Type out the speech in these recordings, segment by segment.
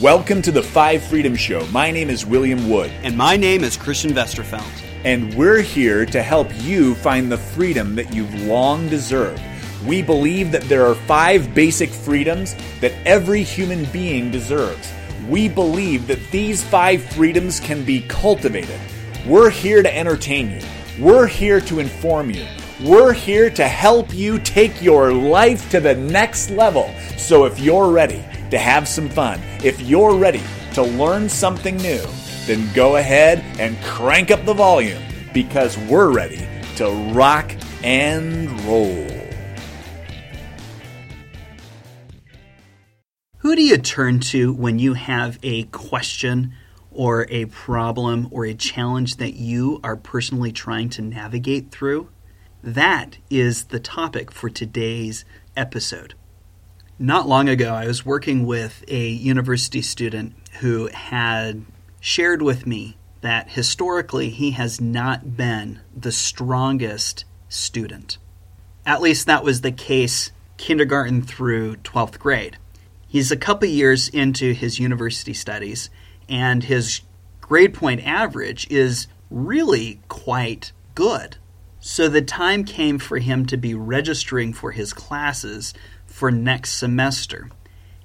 Welcome to the Five Freedom Show. My name is William Wood, And my name is Christian Westerfeld. and we're here to help you find the freedom that you've long deserved. We believe that there are five basic freedoms that every human being deserves. We believe that these five freedoms can be cultivated. We're here to entertain you. We're here to inform you. We're here to help you take your life to the next level. So if you're ready to have some fun, if you're ready to learn something new, then go ahead and crank up the volume because we're ready to rock and roll. Who do you turn to when you have a question or a problem or a challenge that you are personally trying to navigate through? That is the topic for today's episode. Not long ago, I was working with a university student who had shared with me that historically he has not been the strongest student. At least that was the case kindergarten through 12th grade. He's a couple years into his university studies, and his grade point average is really quite good. So the time came for him to be registering for his classes for next semester.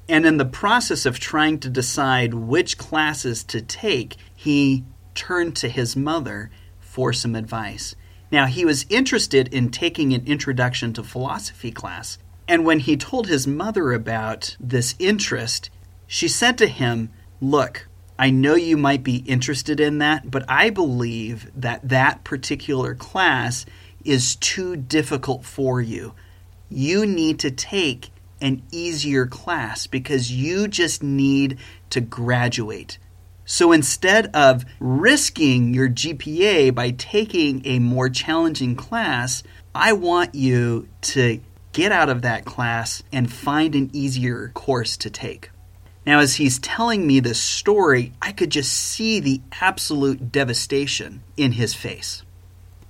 And in the process of trying to decide which classes to take, he turned to his mother for some advice. Now, he was interested in taking an introduction to philosophy class, and when he told his mother about this interest, she said to him, Look, I know you might be interested in that, but I believe that that particular class is too difficult for you. You need to take an easier class because you just need to graduate. So instead of risking your GPA by taking a more challenging class, I want you to get out of that class and find an easier course to take. Now, as he's telling me this story, I could just see the absolute devastation in his face.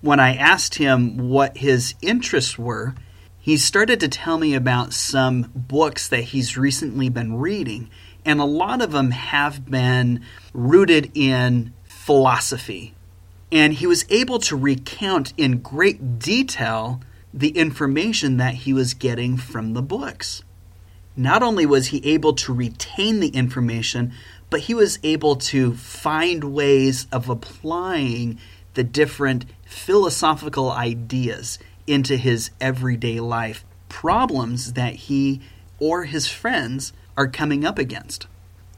When I asked him what his interests were, he started to tell me about some books that he's recently been reading, and a lot of them have been rooted in philosophy. And he was able to recount in great detail the information that he was getting from the books. Not only was he able to retain the information, but he was able to find ways of applying the different philosophical ideas into his everyday life, problems that he or his friends are coming up against.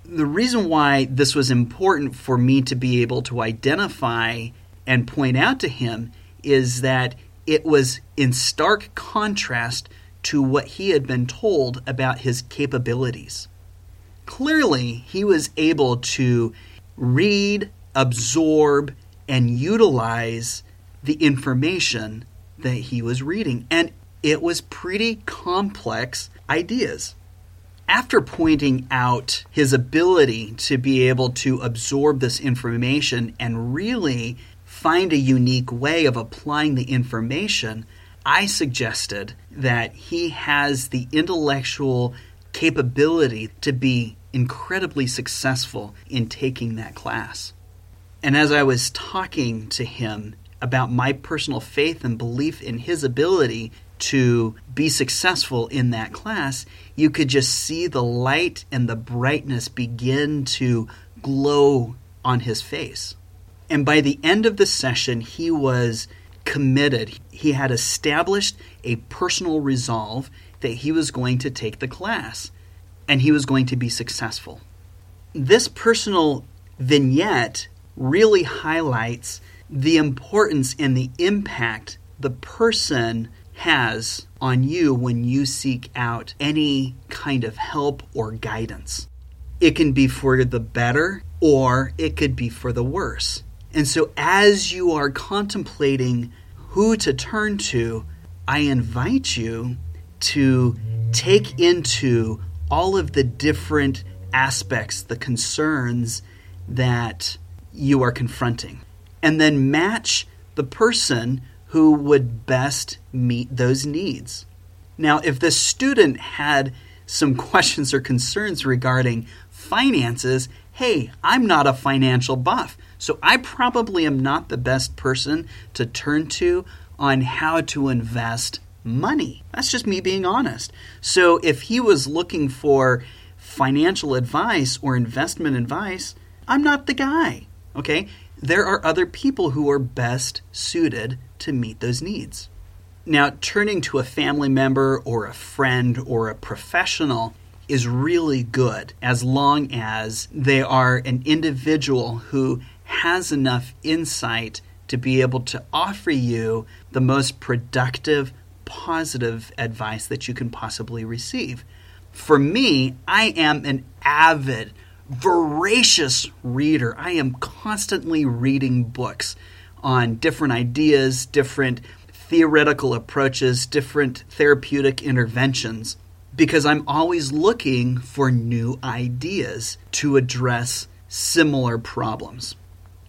The reason why this was important for me to be able to identify and point out to him is that it was in stark contrast to what he had been told about his capabilities. Clearly, he was able to read, absorb, and utilize the information that he was reading, and it was pretty complex ideas. After pointing out his ability to be able to absorb this information and really find a unique way of applying the information, I suggested that he has the intellectual capability to be incredibly successful in taking that class. And as I was talking to him about my personal faith and belief in his ability to be successful in that class, you could just see the light and the brightness begin to glow on his face. And by the end of the session, he was committed. He had established a personal resolve that he was going to take the class and he was going to be successful. This personal vignette really highlights the importance and the impact the person has on you when you seek out any kind of help or guidance. It can be for the better or it could be for the worse. And so, as you are contemplating who to turn to, I invite you to take into all of the different aspects, the concerns that you are confronting, and then match the person who would best meet those needs. Now, if the student had some questions or concerns regarding finances, hey, I'm not a financial buff. So I probably am not the best person to turn to on how to invest money. That's just me being honest. So if he was looking for financial advice or investment advice, I'm not the guy. Okay? There are other people who are best suited to meet those needs. Now, turning to a family member or a friend or a professional is really good as long as they are an individual who has enough insight to be able to offer you the most productive, positive advice that you can possibly receive. For me, I am an avid, voracious reader. I am constantly reading books on different ideas, different theoretical approaches, different therapeutic interventions, because I'm always looking for new ideas to address similar problems.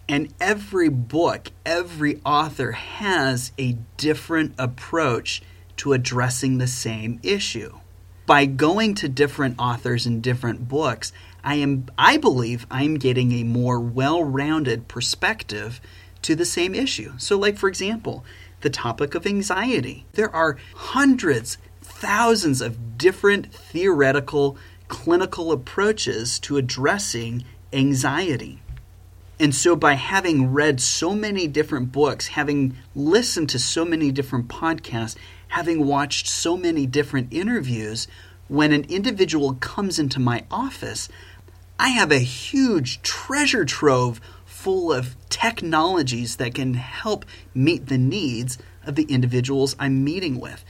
And every book, every author has a different approach to addressing the same issue. By going to different authors and different books, I am I believe I'm getting a more well-rounded perspective to the same issue. So like for example, the topic of anxiety. There are hundreds, thousands of different theoretical clinical approaches to addressing anxiety. And so, by having read so many different books, having listened to so many different podcasts, having watched so many different interviews, when an individual comes into my office, I have a huge treasure trove full of technologies that can help meet the needs of the individuals I'm meeting with.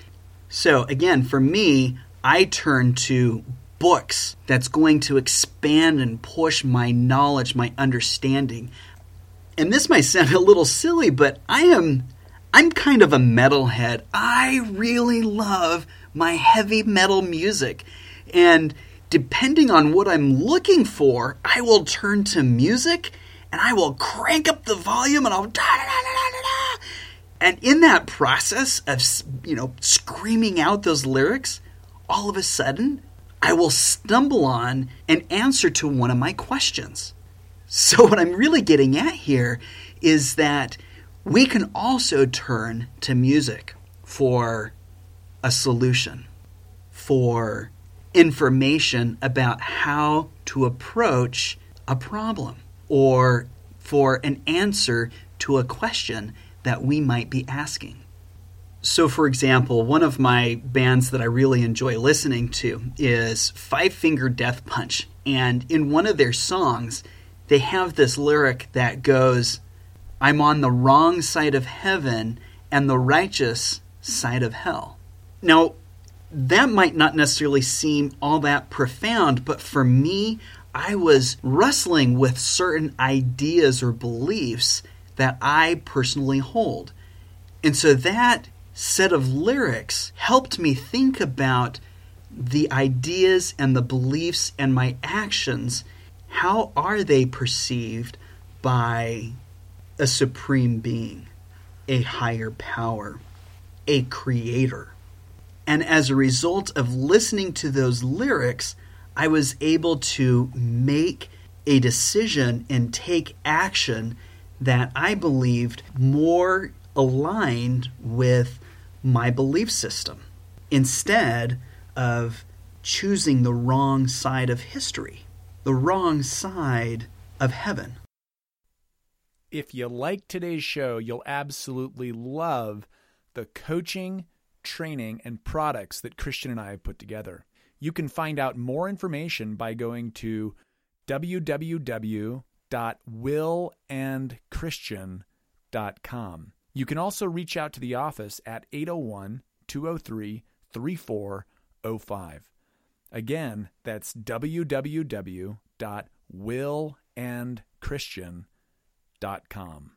So, again, for me, I turn to books that's going to expand and push my knowledge, my understanding. And this might sound a little silly, but I am I'm kind of a metalhead. I really love my heavy metal music. And depending on what I'm looking for, I will turn to music and I will crank up the volume and I'll da da da da da da. And in that process of you know screaming out those lyrics, all of a sudden I will stumble on an answer to one of my questions. So, what I'm really getting at here is that we can also turn to music for a solution, for information about how to approach a problem, or for an answer to a question that we might be asking. So, for example, one of my bands that I really enjoy listening to is Five Finger Death Punch. And in one of their songs, they have this lyric that goes, I'm on the wrong side of heaven and the righteous side of hell. Now, that might not necessarily seem all that profound, but for me, I was wrestling with certain ideas or beliefs that I personally hold. And so that set of lyrics helped me think about the ideas and the beliefs and my actions. How are they perceived by a supreme being, a higher power, a creator? And as a result of listening to those lyrics, I was able to make a decision and take action that I believed more aligned with my belief system instead of choosing the wrong side of history, the wrong side of heaven. If you like today's show, you'll absolutely love the coaching, training, and products that Christian and I have put together. You can find out more information by going to www.willandchristian.com. You can also reach out to the office at 801 203 3405. Again, that's www.willandchristian.com.